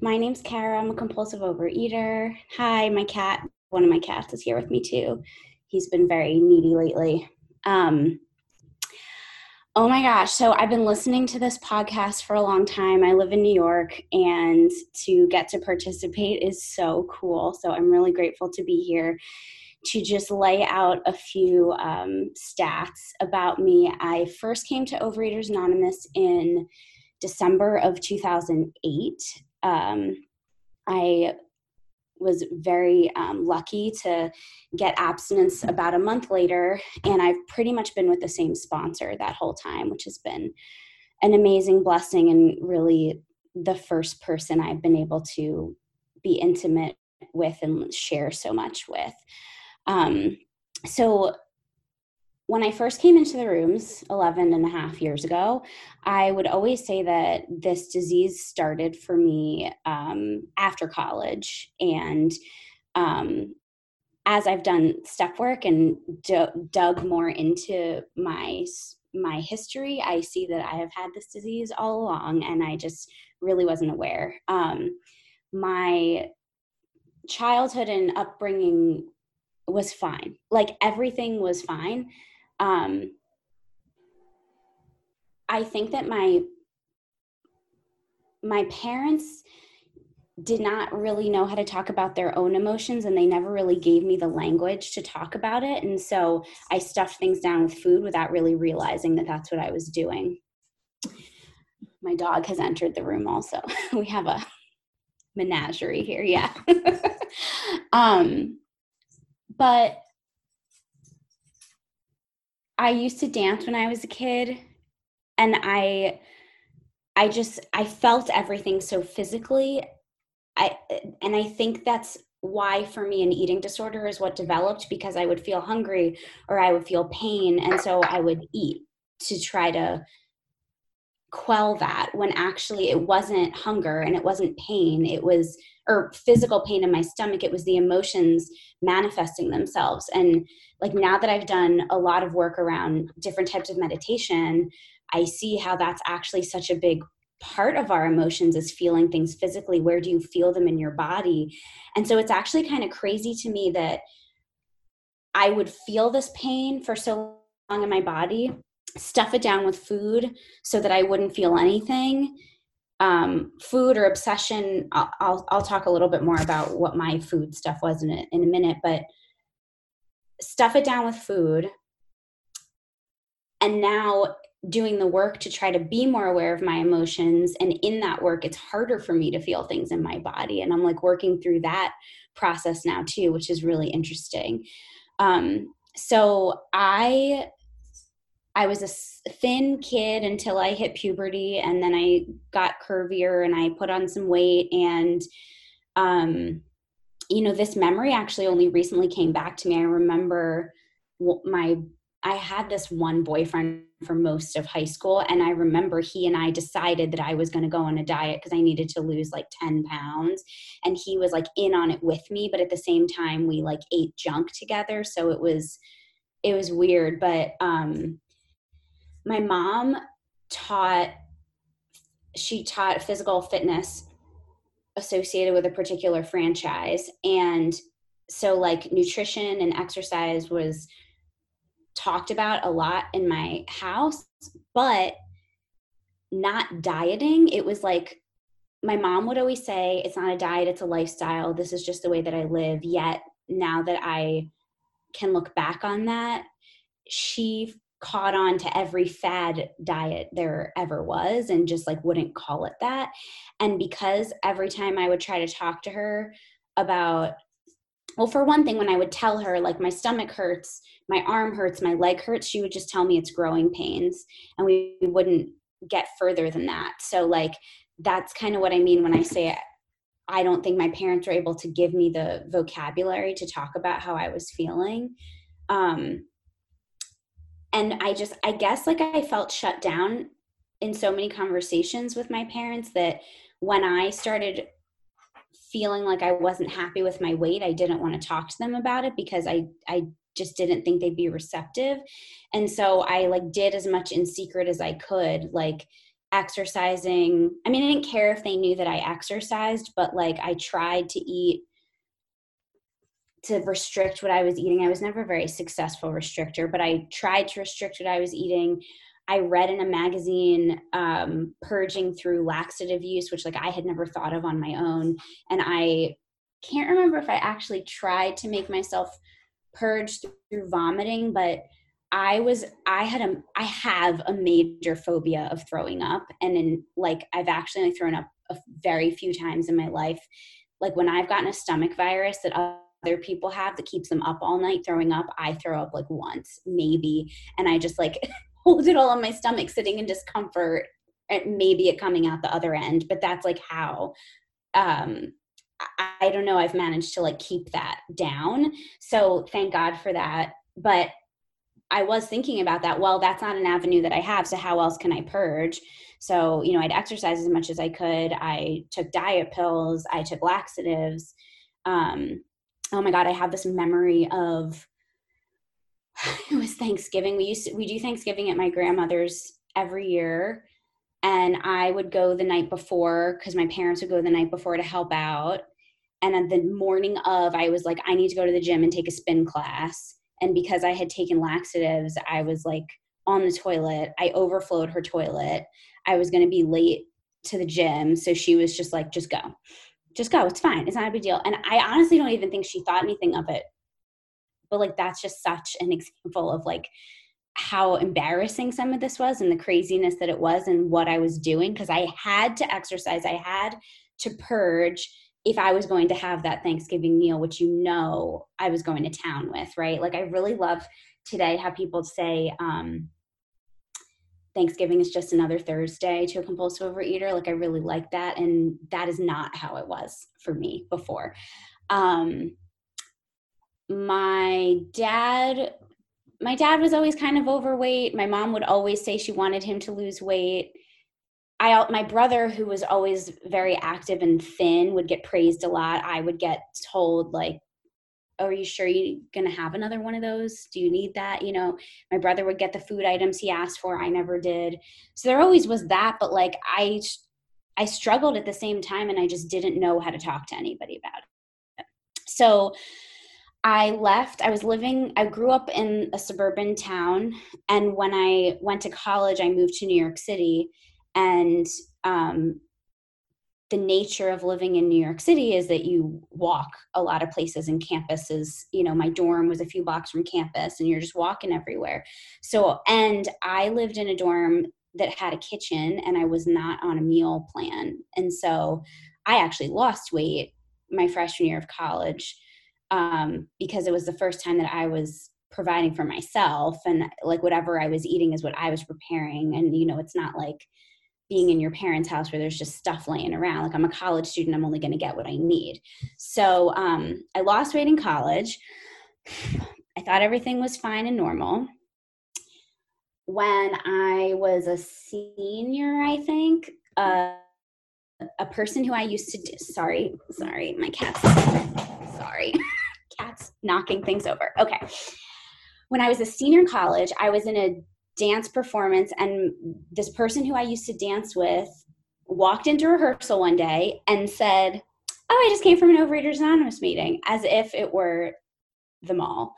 my name's Kara. I'm a compulsive overeater. Hi, my cat, one of my cats is here with me too. He's been very needy lately. Um, oh my gosh. So I've been listening to this podcast for a long time. I live in New York, and to get to participate is so cool. So I'm really grateful to be here to just lay out a few um, stats about me. I first came to Overeaters Anonymous in December of 2008. Um, I was very um, lucky to get abstinence about a month later, and I've pretty much been with the same sponsor that whole time, which has been an amazing blessing and really the first person I've been able to be intimate with and share so much with. Um, so when I first came into the rooms 11 and a half years ago, I would always say that this disease started for me um, after college. And um, as I've done step work and d- dug more into my my history, I see that I have had this disease all along, and I just really wasn't aware. Um, my childhood and upbringing was fine. Like everything was fine um, I think that my my parents did not really know how to talk about their own emotions and they never really gave me the language to talk about it. And so i stuffed things down with food without really realizing that that's what i was doing. My dog has entered the room also. We have a menagerie here yeah. Um but I used to dance when I was a kid and I I just I felt everything so physically. I and I think that's why for me an eating disorder is what developed because I would feel hungry or I would feel pain and so I would eat to try to quell that when actually it wasn't hunger and it wasn't pain. It was or physical pain in my stomach. It was the emotions manifesting themselves. And like now that i've done a lot of work around different types of meditation i see how that's actually such a big part of our emotions is feeling things physically. Where do you feel them in your body? And so it's actually kind of crazy to me that i would feel this pain for so long in my body stuff it down with food so that i wouldn't feel anything. Um, food or obsession I'll, I'll, I'll talk a little bit more about what my food stuff was in a, in a minute but stuff it down with food and now doing the work to try to be more aware of my emotions. And in that work it's harder for me to feel things in my body. And i'm like working through that process now too which is really interesting. Um, so i I was a thin kid until I hit puberty, and then I got curvier and I put on some weight. And, um, you know, this memory actually only recently came back to me. I remember my, I had this one boyfriend for most of high school, and I remember he and I decided that I was going to go on a diet because I needed to lose like 10 pounds. And he was like in on it with me, but at the same time, we like ate junk together. So it was, it was weird. But, um, my mom taught she taught physical fitness associated with a particular franchise. And so like nutrition and exercise was talked about a lot in my house but not dieting. It was like my mom would always say it's not a diet it's a lifestyle. This is just the way that i live. Yet now that i can look back on that she caught on to every fad diet there ever was and just like wouldn't call it that. And because every time I would try to talk to her about, well, for one thing, when I would tell her like my stomach hurts, my arm hurts, my leg hurts, she would just tell me it's growing pains and we wouldn't get further than that. So, like, that's kind of what I mean when I say I don't think my parents were able to give me the vocabulary to talk about how I was feeling. Um, and I just, I guess, like I felt shut down in so many conversations with my parents that when I started feeling like I wasn't happy with my weight, I didn't want to talk to them about it because I, I just didn't think they'd be receptive. And so I like did as much in secret as I could, like exercising. I mean, I didn't care if they knew that I exercised, but like I tried to eat to restrict what I was eating. I was never a very successful restrictor, but I tried to restrict what I was eating. I read in a magazine um, purging through laxative use, which like I had never thought of on my own, and I can't remember if I actually tried to make myself purge through vomiting, but I was I had a I have a major phobia of throwing up and in like I've actually thrown up a very few times in my life. Like when I've gotten a stomach virus that other people have that keeps them up all night throwing up, I throw up like once, maybe, and I just like hold it all on my stomach sitting in discomfort and maybe it coming out the other end, but that's like how um I don't know, I've managed to like keep that down. So thank God for that. But I was thinking about that. Well, that's not an avenue that I have. So how else can I purge? So, you know, I'd exercise as much as I could. I took diet pills. I took laxatives. Um, oh my God, I have this memory of it was Thanksgiving. We used to, we do Thanksgiving at my grandmother's every year. And I would go the night before because my parents would go the night before to help out. And on the morning of, I was like, I need to go to the gym and take a spin class and because i had taken laxatives i was like on the toilet i overflowed her toilet i was going to be late to the gym so she was just like just go just go it's fine it's not a big deal and i honestly don't even think she thought anything of it but like that's just such an example of like how embarrassing some of this was and the craziness that it was and what i was doing because i had to exercise i had to purge if I was going to have that Thanksgiving meal, which you know I was going to town with, right? Like I really love today how people say um, Thanksgiving is just another Thursday to a compulsive overeater. Like I really like that, and that is not how it was for me before. Um, my dad, my dad was always kind of overweight. My mom would always say she wanted him to lose weight I my brother who was always very active and thin would get praised a lot. I would get told like oh, are you sure you're going to have another one of those? Do you need that? You know, my brother would get the food items he asked for. I never did. So there always was that, but like I I struggled at the same time and I just didn't know how to talk to anybody about it. So I left. I was living, I grew up in a suburban town. And when I went to college, I moved to New York City and um, the nature of living in New York City is that you walk a lot of places and campuses. You know, my dorm was a few blocks from campus and you're just walking everywhere. So, and I lived in a dorm that had a kitchen and I was not on a meal plan. And so I actually lost weight my freshman year of college um, because it was the first time that I was providing for myself and like whatever I was eating is what I was preparing. And, you know, it's not like, being in your parents' house where there's just stuff laying around. Like I'm a college student, I'm only going to get what I need. So um, I lost weight in college. I thought everything was fine and normal. When I was a senior, I think, uh, a person who I used to do, sorry, sorry, my cat's, sorry, cat's knocking things over. Okay. When I was a senior in college, I was in a dance performance and this person who I used to dance with walked into rehearsal one day and said, "Oh, I just came from an Overeaters Anonymous meeting," as if it were the mall.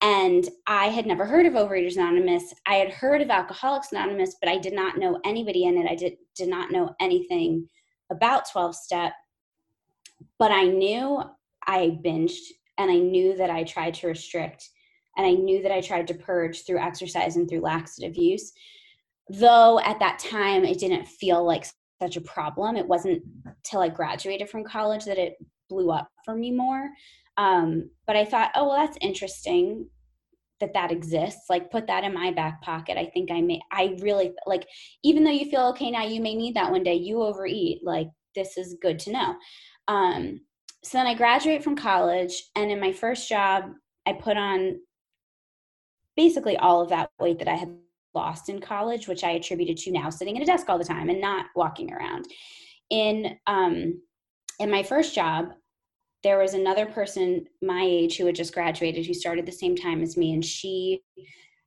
And I had never heard of Overeaters Anonymous. I had heard of Alcoholics Anonymous, but I did not know anybody in it. I did did not know anything about 12 step. But I knew I binged and I knew that I tried to restrict and I knew that I tried to purge through exercise and through laxative use. Though at that time it didn't feel like such a problem. It wasn't till I graduated from college that it blew up for me more. Um, but I thought, oh well, that's interesting that that exists. Like put that in my back pocket. I think I may. I really like. Even though you feel okay now, you may need that one day. You overeat. Like this is good to know. Um, so then I graduate from college, and in my first job, I put on basically all of that weight that I had lost in college, which I attributed to now sitting at a desk all the time and not walking around. In um, in my first job, there was another person my age who had just graduated who started the same time as me, and she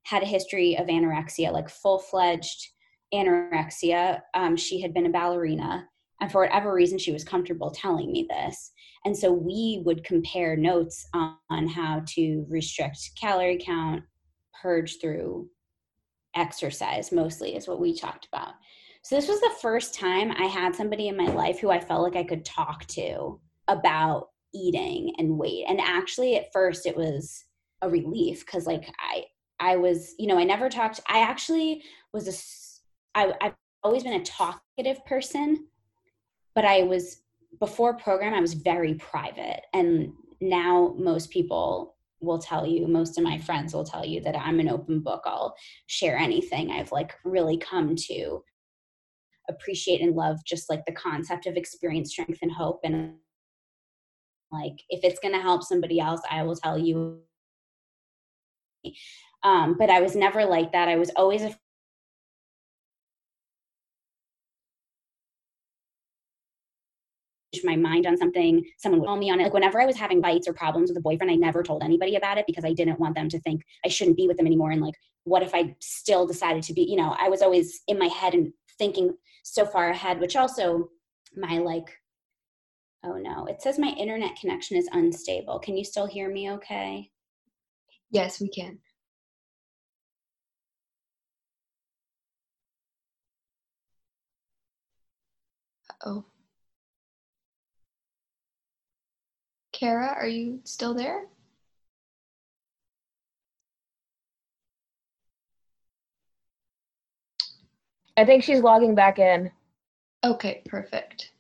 had a history of anorexia, like full fledged anorexia. Um, she had been a ballerina, and for whatever reason, she was comfortable telling me this. And so we would compare notes on, on how to restrict calorie count, purge through exercise, mostly, is what we talked about. So this was the first time I had somebody in my life who I felt like I could talk to about eating and weight. And actually, at first, it was a relief because, like, I I was, you know, I never talked. I actually was a, I, I've always been a talkative person, but I was before program. I was very private, and now most people will tell you most of my friends will tell you that i'm an open book. I'll share anything i've like really come to appreciate and love just like the concept of experience strength and hope and like if it's going to help somebody else i will tell you. Um, but i was never like that. I was always my mind on something, someone would call me on it. Like whenever I was having fights or problems with a boyfriend, I never told anybody about it because I didn't want them to think I shouldn't be with them anymore. And like, what if I still decided to be, you know, I was always in my head and thinking so far ahead, which also my like, oh no, it says my internet connection is unstable. Can you still hear me okay? Yes, we can. oh Kara, are you still there? I think she's logging back in. Okay, perfect.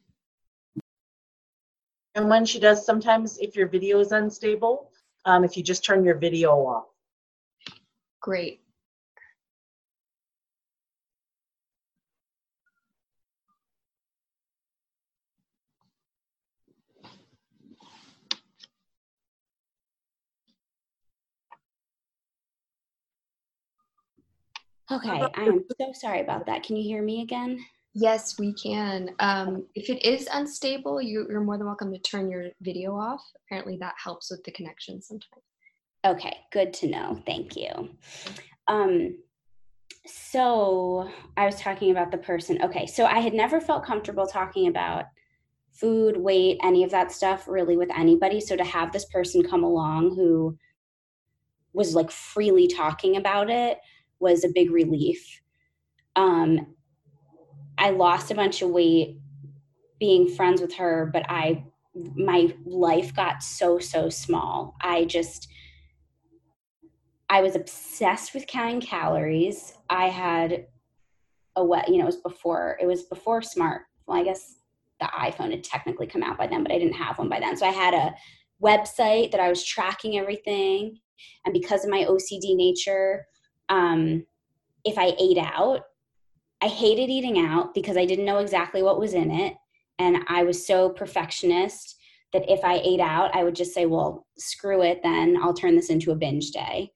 And when she does, sometimes if your video is unstable, um, if you just turn your video off. Great. Okay, I am so sorry about that. Can you hear me again? Yes, we can. Um, if it is unstable, you, you're more than welcome to turn your video off. Apparently, that helps with the connection sometimes. Okay, good to know. Thank you. Um, so I was talking about the person. Okay, so I had never felt comfortable talking about food, weight, any of that stuff really with anybody. So to have this person come along who was like freely talking about it was a big relief. Um, I lost a bunch of weight being friends with her, but I my life got so so small. I just I was obsessed with counting calories. I had a what you know it was before it was before smart. Well, I guess the iPhone had technically come out by then, but I didn't have one by then. So I had a website that I was tracking everything, and because of my OCD nature, um, if I ate out, I hated eating out because I didn't know exactly what was in it. And I was so perfectionist that if I ate out, I would just say, well, screw it, then I'll turn this into a binge day.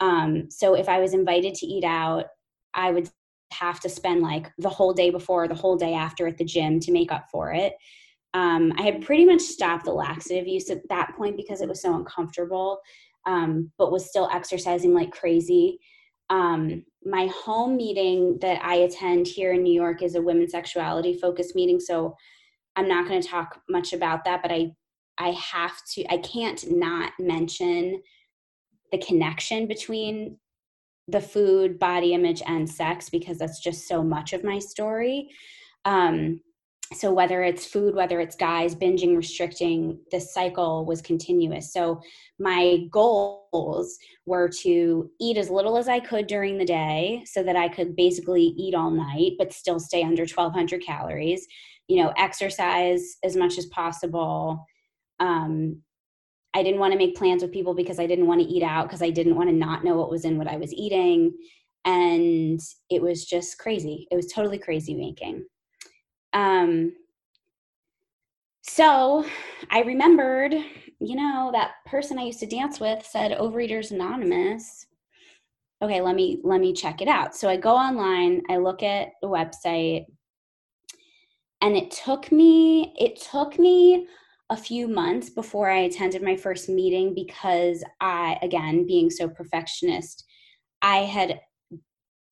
Um, so if I was invited to eat out, I would have to spend like the whole day before, the whole day after at the gym to make up for it. Um, I had pretty much stopped the laxative use at that point because it was so uncomfortable, um, but was still exercising like crazy um, my home meeting that I attend here in New York is a women's sexuality focused meeting. So I'm not going to talk much about that, but I I have to I can't not mention the connection between the food, body image, and sex because that's just so much of my story. Um, so whether it's food whether it's guys binging restricting this cycle was continuous. So my goals were to eat as little as i could during the day so that i could basically eat all night but still stay under 1200 calories you know exercise as much as possible. Um, i didn't want to make plans with people because i didn't want to eat out because i didn't want to not know what was in what i was eating. And it was just crazy. It was totally crazy making um, so I remembered, you know, that person I used to dance with said Overeaters Anonymous. Okay, let me let me check it out. So I go online, I look at the website, and it took me it took me a few months before I attended my first meeting because I again being so perfectionist, I had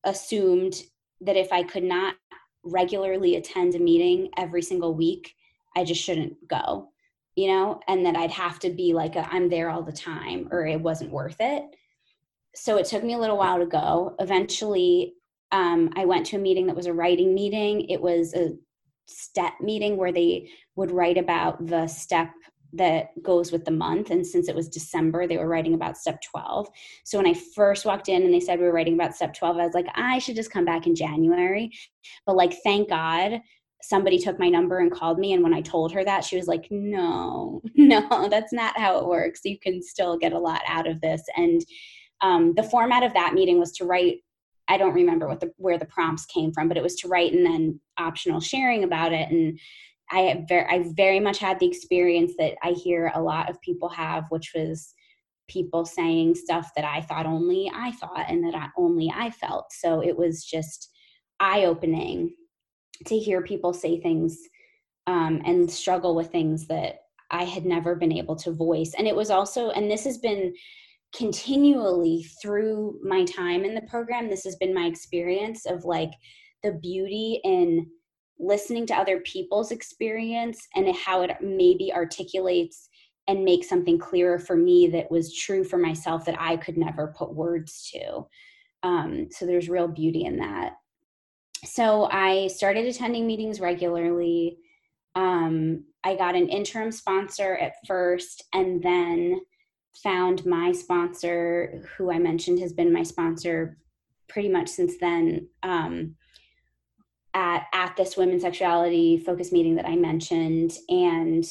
assumed that if I could not regularly attend a meeting every single week, I just shouldn't go, you know, and that I'd have to be like, i am there all the time or it wasn't worth it. So it took me a little while to go. Eventually, um, I went to a meeting that was a writing meeting. It was a step meeting where they would write about the step that goes with the month. And since it was December, they were writing about step 12. So when I first walked in and they said we were writing about step 12, I was like, I should just come back in January. But like, thank God somebody took my number and called me. And when I told her that, she was like, no, no, that's not how it works. You can still get a lot out of this. And um, the format of that meeting was to write I don't remember what the where the prompts came from, but it was to write and then optional sharing about it. And I very I very much had the experience that I hear a lot of people have, which was people saying stuff that I thought only I thought and that I, only I felt. So it was just eye opening to hear people say things um, and struggle with things that I had never been able to voice. And it was also, and this has been continually through my time in the program, this has been my experience of like the beauty in listening to other people's experience and how it maybe articulates and makes something clearer for me that was true for myself that I could never put words to. Um, so there's real beauty in that. So I started attending meetings regularly. Um, I got an interim sponsor at first and then found my sponsor, who I mentioned has been my sponsor pretty much since then. Um, at at this women's sexuality focus meeting that I mentioned, and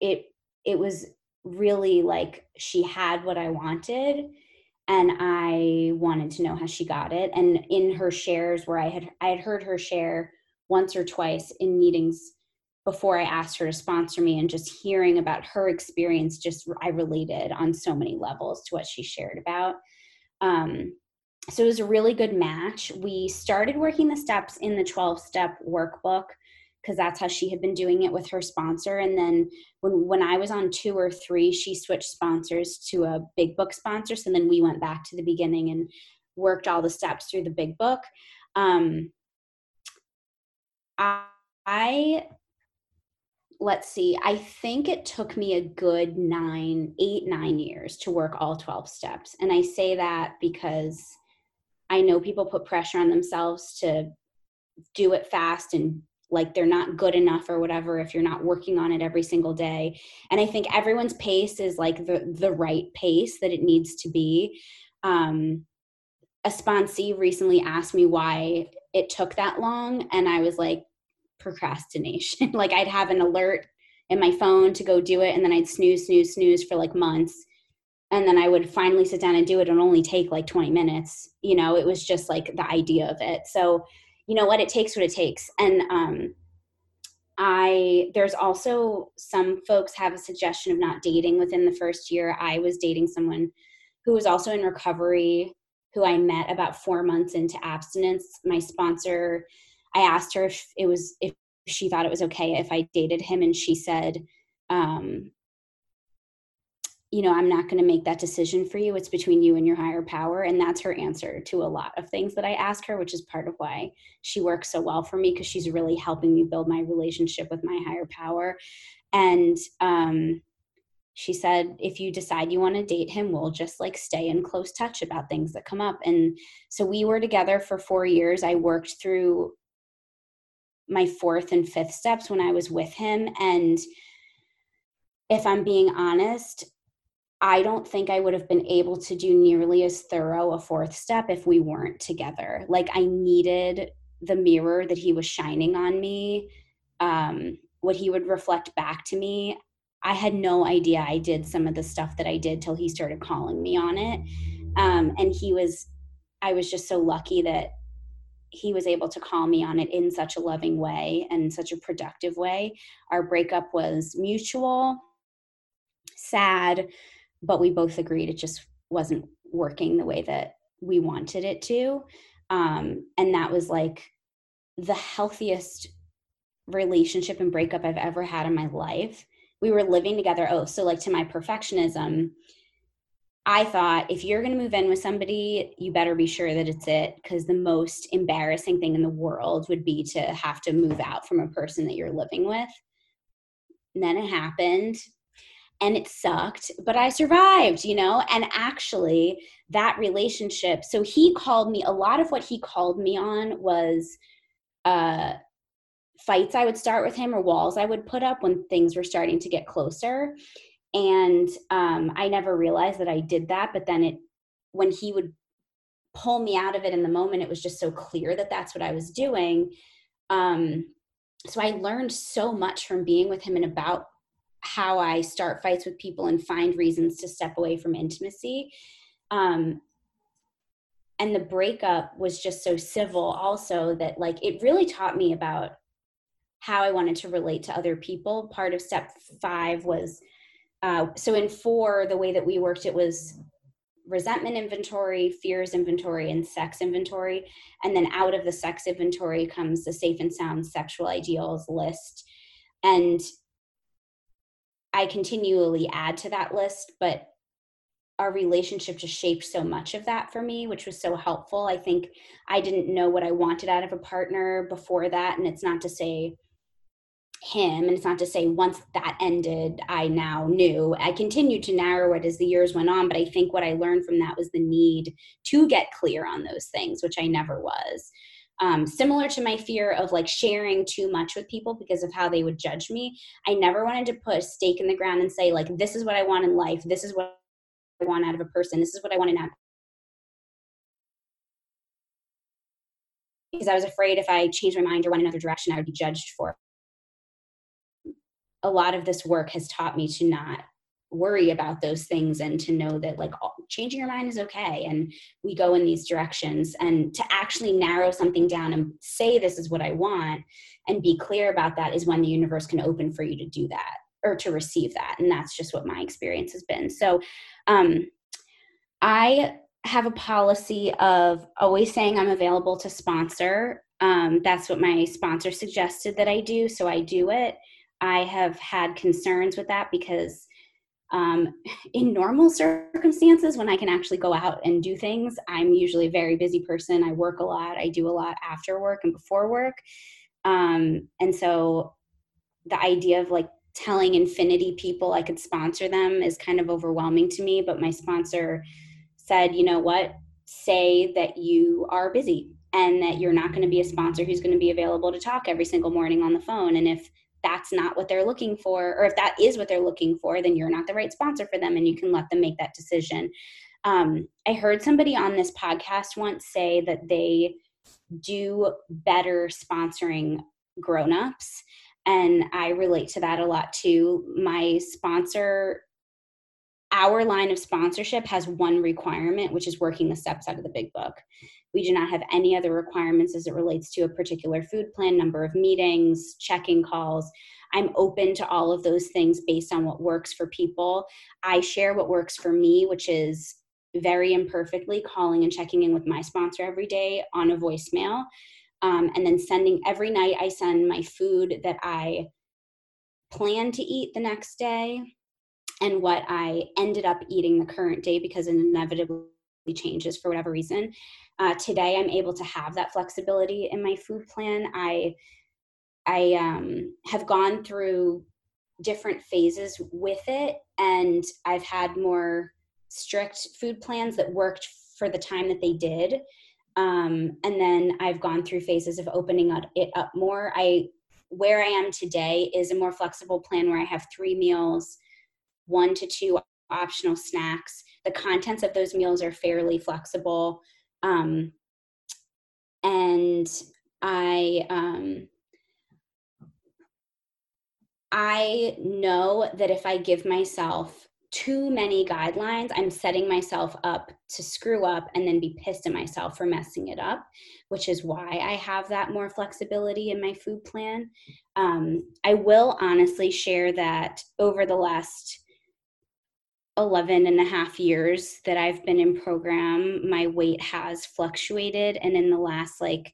it it was really like she had what I wanted and I wanted to know how she got it. And in her shares where I had I had heard her share once or twice in meetings before I asked her to sponsor me and just hearing about her experience just I related on so many levels to what she shared about. Um, so it was a really good match. We started working the steps in the 12 step workbook because that's how she had been doing it with her sponsor. And then when, when I was on two or three, she switched sponsors to a big book sponsor. So then we went back to the beginning and worked all the steps through the big book. Um, I, I let's see, I think it took me a good nine, eight, nine years to work all 12 steps. And I say that because I know people put pressure on themselves to do it fast and like they're not good enough or whatever if you're not working on it every single day. And I think everyone's pace is like the the right pace that it needs to be. Um, a sponsee recently asked me why it took that long, and I was like, procrastination. like I'd have an alert in my phone to go do it, and then I'd snooze, snooze, snooze for like months and then I would finally sit down and do it and only take like 20 minutes. You know, it was just like the idea of it. So, you know what, it takes what it takes. And um, I, there's also some folks have a suggestion of not dating within the first year. I was dating someone who was also in recovery, who I met about four months into abstinence. My sponsor, I asked her if it was, if she thought it was okay if I dated him, and she said, um, you know, I'm not going to make that decision for you. It's between you and your higher power. And that's her answer to a lot of things that I ask her, which is part of why she works so well for me because she's really helping me build my relationship with my higher power. And um, she said, if you decide you want to date him, we'll just like stay in close touch about things that come up. And so we were together for four years. I worked through my fourth and fifth steps when I was with him. And if I'm being honest, I don't think I would have been able to do nearly as thorough a fourth step if we weren't together. Like I needed the mirror that he was shining on me, um, what he would reflect back to me. I had no idea I did some of the stuff that I did till he started calling me on it. Um, and he was, I was just so lucky that he was able to call me on it in such a loving way and such a productive way. Our breakup was mutual, sad, but we both agreed it just wasn't working the way that we wanted it to. Um, and that was like the healthiest relationship and breakup I've ever had in my life. We were living together. Oh, so like to my perfectionism, I thought if you're going to move in with somebody, you better be sure that it's it because the most embarrassing thing in the world would be to have to move out from a person that you're living with. And then it happened and it sucked, but I survived, you know? And actually, that relationship, so he called me, a lot of what he called me on was uh, fights I would start with him or walls I would put up when things were starting to get closer and um, i never realized that i did that but then it when he would pull me out of it in the moment it was just so clear that that's what i was doing um, so i learned so much from being with him and about how i start fights with people and find reasons to step away from intimacy um, and the breakup was just so civil also that like it really taught me about how i wanted to relate to other people part of step five was uh, so in four, the way that we worked, it was resentment inventory, fears inventory, and sex inventory. And then out of the sex inventory comes the safe and sound sexual ideals list. And I continually add to that list, but our relationship just shaped so much of that for me, which was so helpful. I think I didn't know what I wanted out of a partner before that. And it's not to say him and it's not to say once that ended i now knew i continued to narrow it as the years went on but i think what i learned from that was the need to get clear on those things which i never was um, similar to my fear of like sharing too much with people because of how they would judge me i never wanted to put a stake in the ground and say like this is what i want in life. This is what i want out of a person. This is what i want in that because i was afraid if i changed my mind or went another direction i would be judged for a lot of this work has taught me to not worry about those things and to know that like changing your mind is okay and we go in these directions. And to actually narrow something down and say this is what i want and be clear about that is when the universe can open for you to do that or to receive that. And that's just what my experience has been. So um i have a policy of always saying i'm available to sponsor. Um, that's what my sponsor suggested that i do so i do it. I have had concerns with that because um, in normal circumstances, when I can actually go out and do things, I'm usually a very busy person. I work a lot, I do a lot after work and before work. Um, and so the idea of like telling infinity people I could sponsor them is kind of overwhelming to me. But my sponsor said, you know what? Say that you are busy and that you're not going to be a sponsor who's going to be available to talk every single morning on the phone. And if that's not what they're looking for, or if that is what they're looking for, then you're not the right sponsor for them and you can let them make that decision. Um, I heard somebody on this podcast once say that they do better sponsoring grown-ups and i relate to that a lot too my sponsor our line of sponsorship has one requirement which is working the steps out of the big book we do not have any other requirements as it relates to a particular food plan, number of meetings, checking calls. I'm open to all of those things based on what works for people. I share what works for me, which is very imperfectly calling and checking in with my sponsor every day on a voicemail. Um, and then sending every night, I send my food that I plan to eat the next day and what I ended up eating the current day because it inevitably changes for whatever reason. Uh, today, I'm able to have that flexibility in my food plan. I I um, have gone through different phases with it, and I've had more strict food plans that worked for the time that they did. Um, and then I've gone through phases of opening it up more. I where I am today is a more flexible plan where I have three meals, one to two optional snacks. The contents of those meals are fairly flexible. Um, and I, um, I know that if I give myself too many guidelines, I'm setting myself up to screw up and then be pissed at myself for messing it up, which is why I have that more flexibility in my food plan. Um, I will honestly share that over the last 11 and a half years that I've been in program, my weight has fluctuated. And in the last like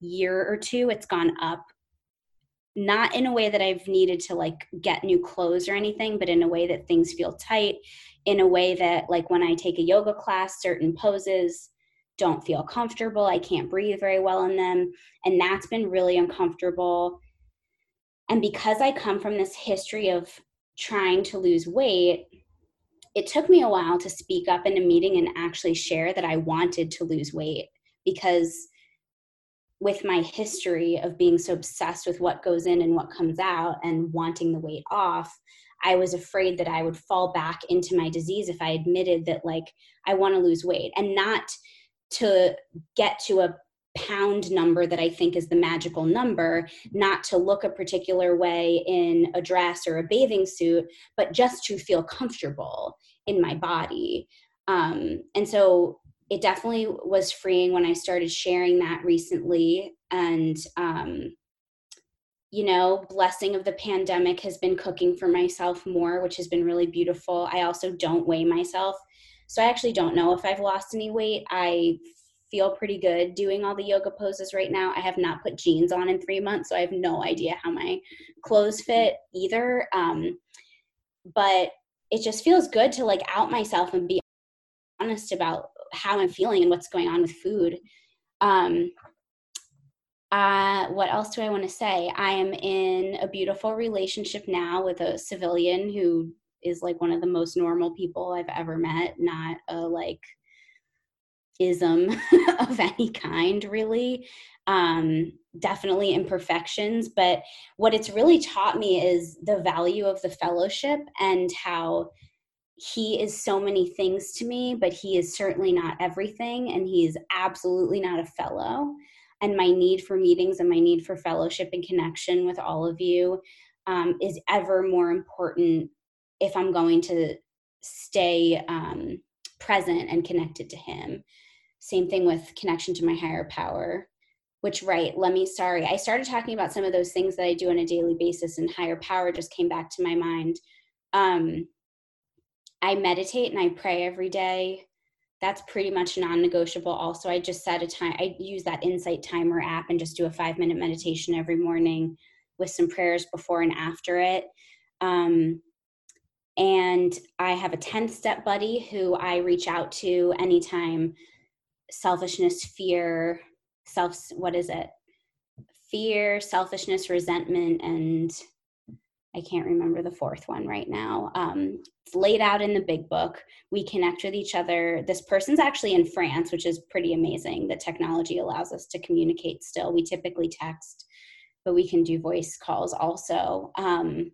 year or two, it's gone up not in a way that I've needed to like get new clothes or anything, but in a way that things feel tight, in a way that like when I take a yoga class, certain poses don't feel comfortable. I can't breathe very well in them. And that's been really uncomfortable. And because I come from this history of trying to lose weight, it took me a while to speak up in a meeting and actually share that I wanted to lose weight because with my history of being so obsessed with what goes in and what comes out and wanting the weight off, I was afraid that I would fall back into my disease if I admitted that, like, I want to lose weight. And not to get to a pound number that I think is the magical number, not to look a particular way in a dress or a bathing suit, but just to feel comfortable in my body. Um, and so it definitely was freeing when I started sharing that recently. And, um, you know, blessing of the pandemic has been cooking for myself more, which has been really beautiful. I also don't weigh myself. So I actually don't know if I've lost any weight. I feel pretty good doing all the yoga poses right now. I have not put jeans on in three months, so I have no idea how my clothes fit either. Um, but it just feels good to like out myself and be honest about how I'm feeling and what's going on with food. Um, uh, what else do I want to say? I am in a beautiful relationship now with a civilian who is like one of the most normal people I've ever met, not a like ism of any kind, really. Um, definitely imperfections, but what it's really taught me is the value of the fellowship and how he is so many things to me, but he is certainly not everything, and he is absolutely not a fellow. And my need for meetings and my need for fellowship and connection with all of you um, is ever more important if I'm going to stay um, present and connected to him. Same thing with connection to my higher power. Which, right, let me, sorry, I started talking about some of those things that I do on a daily basis, and higher power just came back to my mind. Um, I meditate and I pray every day. That's pretty much non negotiable. Also, I just set a time, I use that Insight Timer app and just do a five minute meditation every morning with some prayers before and after it. Um, and I have a 10 step buddy who I reach out to anytime selfishness, fear, self, what is it? Fear, selfishness, resentment, and I can't remember the fourth one right now. Um, it's laid out in the big book. We connect with each other. This person's actually in France, which is pretty amazing. The technology allows us to communicate still. We typically text, but we can do voice calls also. Um,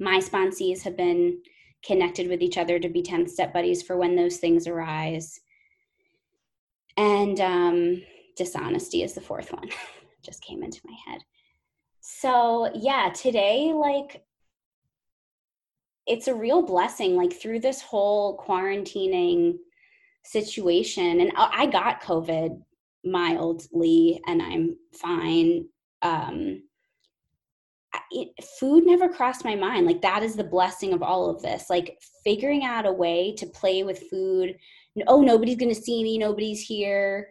my sponsees have been connected with each other to be 10 step buddies for when those things arise. And um, dishonesty is the fourth one. Just came into my head. So, yeah, today, like, it's a real blessing, like, through this whole quarantining situation. And I got COVID mildly, and I'm fine. Um, it, food never crossed my mind. Like, that is the blessing of all of this. Like, figuring out a way to play with food. Oh, nobody's going to see me, nobody's here.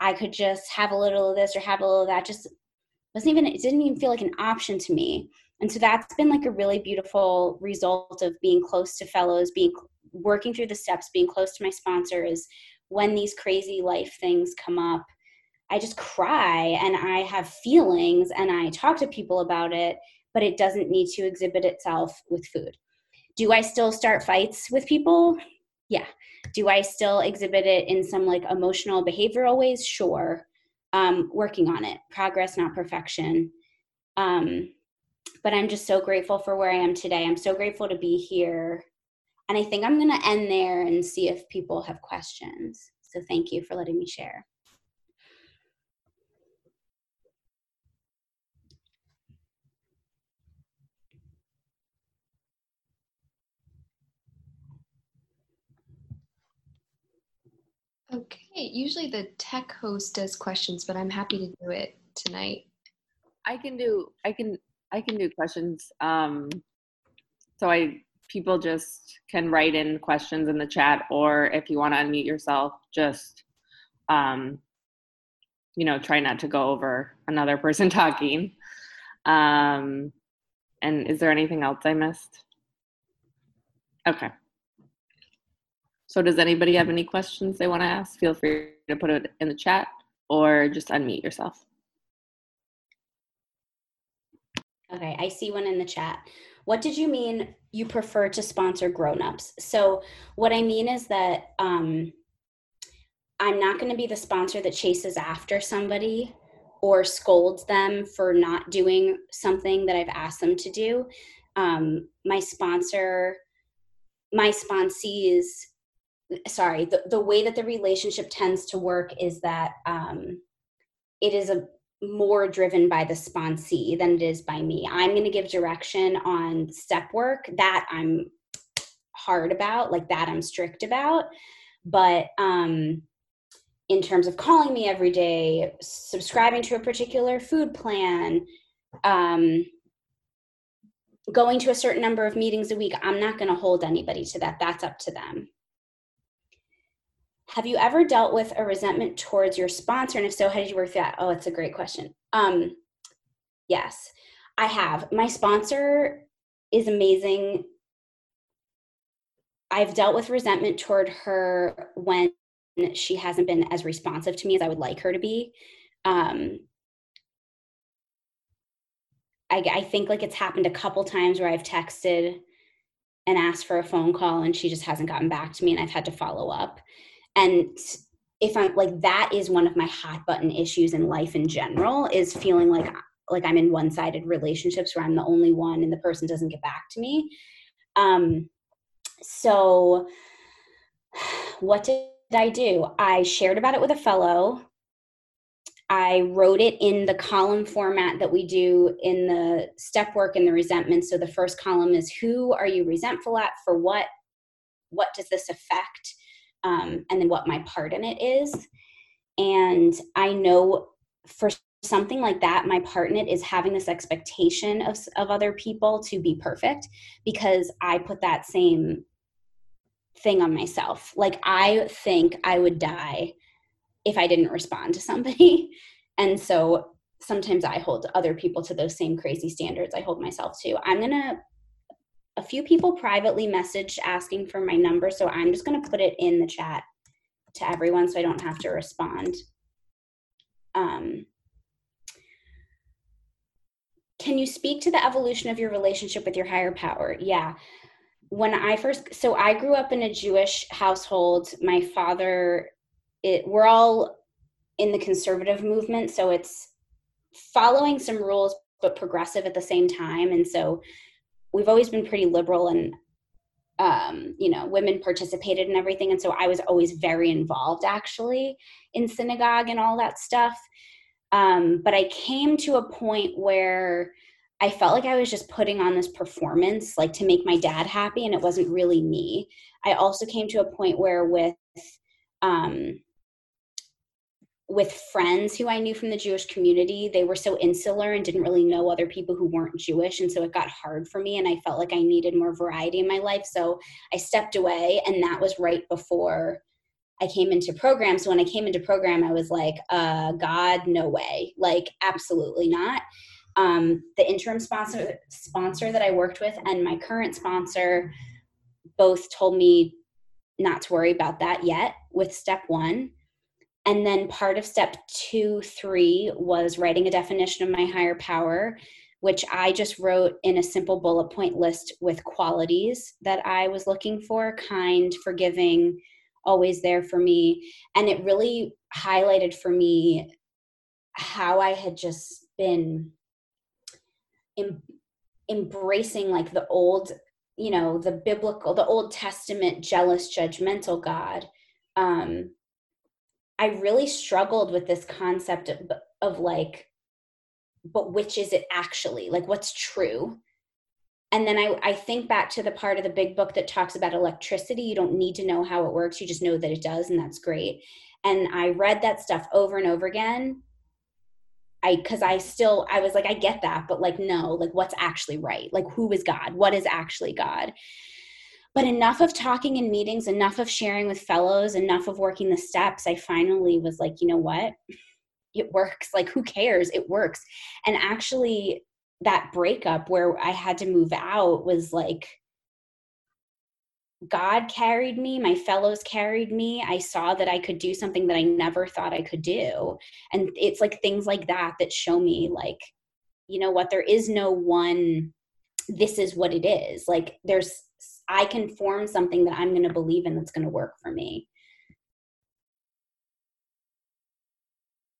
I could just have a little of this or have a little of that. Just wasn't even it didn't even feel like an option to me and so that's been like a really beautiful result of being close to fellows being working through the steps being close to my sponsors when these crazy life things come up i just cry and i have feelings and i talk to people about it but it doesn't need to exhibit itself with food do i still start fights with people yeah do i still exhibit it in some like emotional behavioral ways? Sure. Um, working on it. Progress not perfection. Um, but i'm just so grateful for where i am today. I'm so grateful to be here. And i think i'm going to end there and see if people have questions. So thank you for letting me share Hey, usually the tech host does questions, but I'm happy to do it tonight. I can do I can I can do questions. Um, so I people just can write in questions in the chat, or if you want to unmute yourself, just um, you know try not to go over another person talking. Um, and is there anything else I missed? Okay. So does anybody have any questions they want to ask? Feel free to put it in the chat or just unmute yourself. Okay, I see one in the chat. What did you mean you prefer to sponsor grown-ups? So what I mean is that um, I'm not going to be the sponsor that chases after somebody or scolds them for not doing something that I've asked them to do. Um, my sponsor, my sponsees, sorry, the, the way that the relationship tends to work is that um, it is a more driven by the sponsee than it is by me. I'm going to give direction on step work that I'm hard about, like that I'm strict about. But um, in terms of calling me every day, subscribing to a particular food plan, um, going to a certain number of meetings a week, I'm not going to hold anybody to that. That's up to them. Have you ever dealt with a resentment towards your sponsor? And if so, how did you work that? Oh, it's a great question. Um, yes, I have. My sponsor is amazing. I've dealt with resentment toward her when she hasn't been as responsive to me as I would like her to be. Um, I, I think like it's happened a couple times where I've texted and asked for a phone call and she just hasn't gotten back to me and I've had to follow up. And if I'm like that is one of my hot button issues in life in general is feeling like like I'm in one-sided relationships where I'm the only one and the person doesn't get back to me. Um so what did I do? I shared about it with a fellow. I wrote it in the column format that we do in the step work and the resentment. So the first column is who are you resentful at for what? What does this affect? Um, and then what my part in it is. And I know for something like that, my part in it is having this expectation of, of other people to be perfect because I put that same thing on myself. Like I think I would die if I didn't respond to somebody. And so sometimes I hold other people to those same crazy standards I hold myself to. I'm going to a few people privately messaged asking for my number, so I'm just going to put it in the chat to everyone so I don't have to respond. Um, can you speak to the evolution of your relationship with your higher power? Yeah when I first, so I grew up in a Jewish household. My father, it, we're all in the conservative movement, so it's following some rules but progressive at the same time. And so we've always been pretty liberal and um, you know, women participated in everything. And so I was always very involved actually in synagogue and all that stuff. Um, but I came to a point where I felt like I was just putting on this performance, like to make my dad happy, and it wasn't really me. I also came to a point where with um, with friends who I knew from the Jewish community, they were so insular and didn't really know other people who weren't Jewish. And so it got hard for me, and I felt like I needed more variety in my life. So I stepped away, and that was right before I came into program. So when I came into program, I was like, uh, God, no way. Like, absolutely not um, the interim sponsor sponsor that I worked with and my current sponsor both told me not to worry about that yet with step one. And then part of step two, three was writing a definition of my higher power, which I just wrote in a simple bullet point list with qualities that I was looking for kind, forgiving, always there for me. And it really highlighted for me how I had just been em- embracing like the old you know the biblical the old testament jealous judgmental god um i really struggled with this concept of, of like but which is it actually like what's true and then I, I think back to the part of the big book that talks about electricity you don't need to know how it works you just know that it does and that's great and I read that stuff over and over again. I because I still I was like I get that, but like no, like what's actually right? Like who is God? What is actually God? But enough of talking in meetings, enough of sharing with fellows, enough of working the steps. I finally was like, you know what? It works. Like who cares? It works. And actually that breakup where I had to move out was like God carried me, my fellows carried me. I saw that I could do something that I never thought I could do. And it's like things like that that show me, like, you know what, there is no one, this is what it is. Like, there's, I can form something that I'm going to believe in that's going to work for me.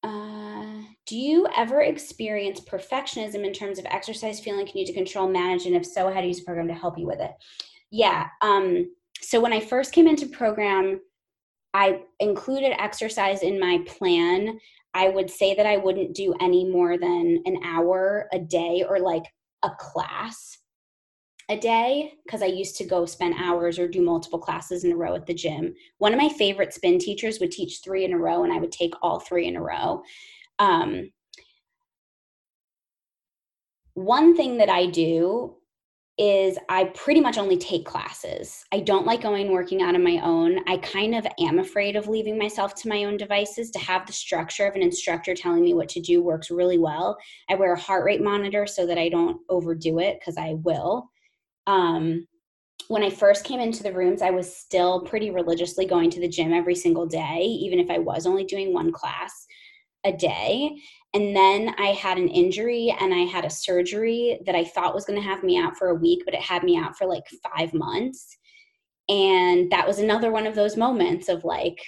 Uh, do you ever experience perfectionism in terms of exercise feeling like you need to control, manage, and if so, how do you use a program to help you with it? Yeah. Um, so when I first came into program, I included exercise in my plan. I would say that I wouldn't do any more than an hour a day or like a class a day because I used to go spend hours or do multiple classes in a row at the gym. One of my favorite spin teachers would teach three in a row, and I would take all three in a row. Um, one thing that I do is I pretty much only take classes. I don't like going working out on my own. I kind of am afraid of leaving myself to my own devices. To have the structure of an instructor telling me what to do works really well. I wear a heart rate monitor so that I don't overdo it because I will. Um, when I first came into the rooms, I was still pretty religiously going to the gym every single day, even if I was only doing one class a day. And then I had an injury and I had a surgery that I thought was going to have me out for a week, but it had me out for like five months. And that was another one of those moments of like,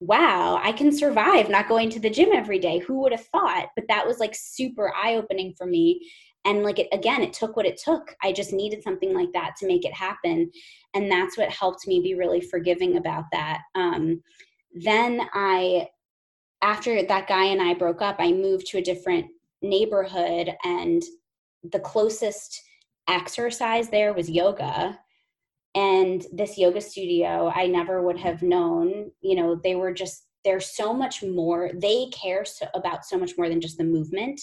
wow, I can survive not going to the gym every day. Who would have thought? But that was like super eye opening for me. And like it, again, it took what it took. I just needed something like that to make it happen. And that's what helped me be really forgiving about that. Um, then I after that guy and I broke up, I moved to a different neighborhood, and the closest exercise there was yoga. And this yoga studio, I never would have known, you know, they were just, there's so much more. They care so, about so much more than just the movement.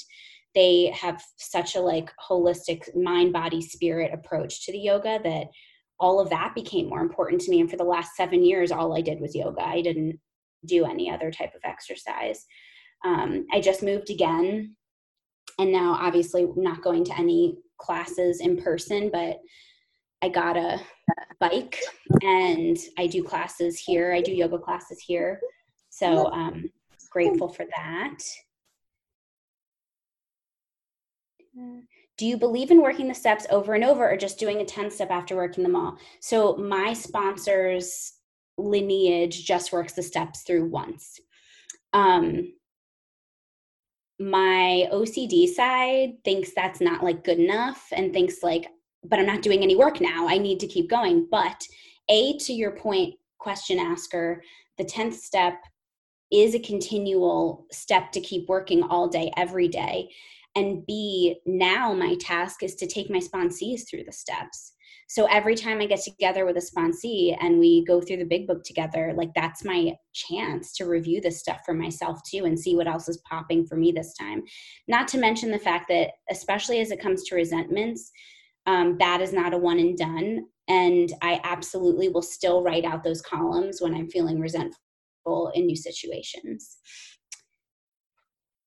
They have such a like holistic mind, body, spirit approach to the yoga that all of that became more important to me. And for the last seven years, all I did was yoga. I didn't do any other type of exercise. Um, I just moved again, and now obviously not going to any classes in person, but I got a bike and I do classes here. I do yoga classes here. So um grateful for that. Do you believe in working the steps over and over or just doing a 10 step after working them all? So my sponsors lineage just works the steps through once. Um, my OCD side thinks that's not like good enough and thinks like, but I'm not doing any work now. I need to keep going. But A, to your point, question asker, the 10th step is a continual step to keep working all day, every day. And B, now my task is to take my sponsees through the steps. So every time I get together with a sponsee and we go through the big book together, like that's my chance to review this stuff for myself too and see what else is popping for me this time. Not to mention the fact that, especially as it comes to resentments, um, that is not a one and done. And I absolutely will still write out those columns when I'm feeling resentful in new situations.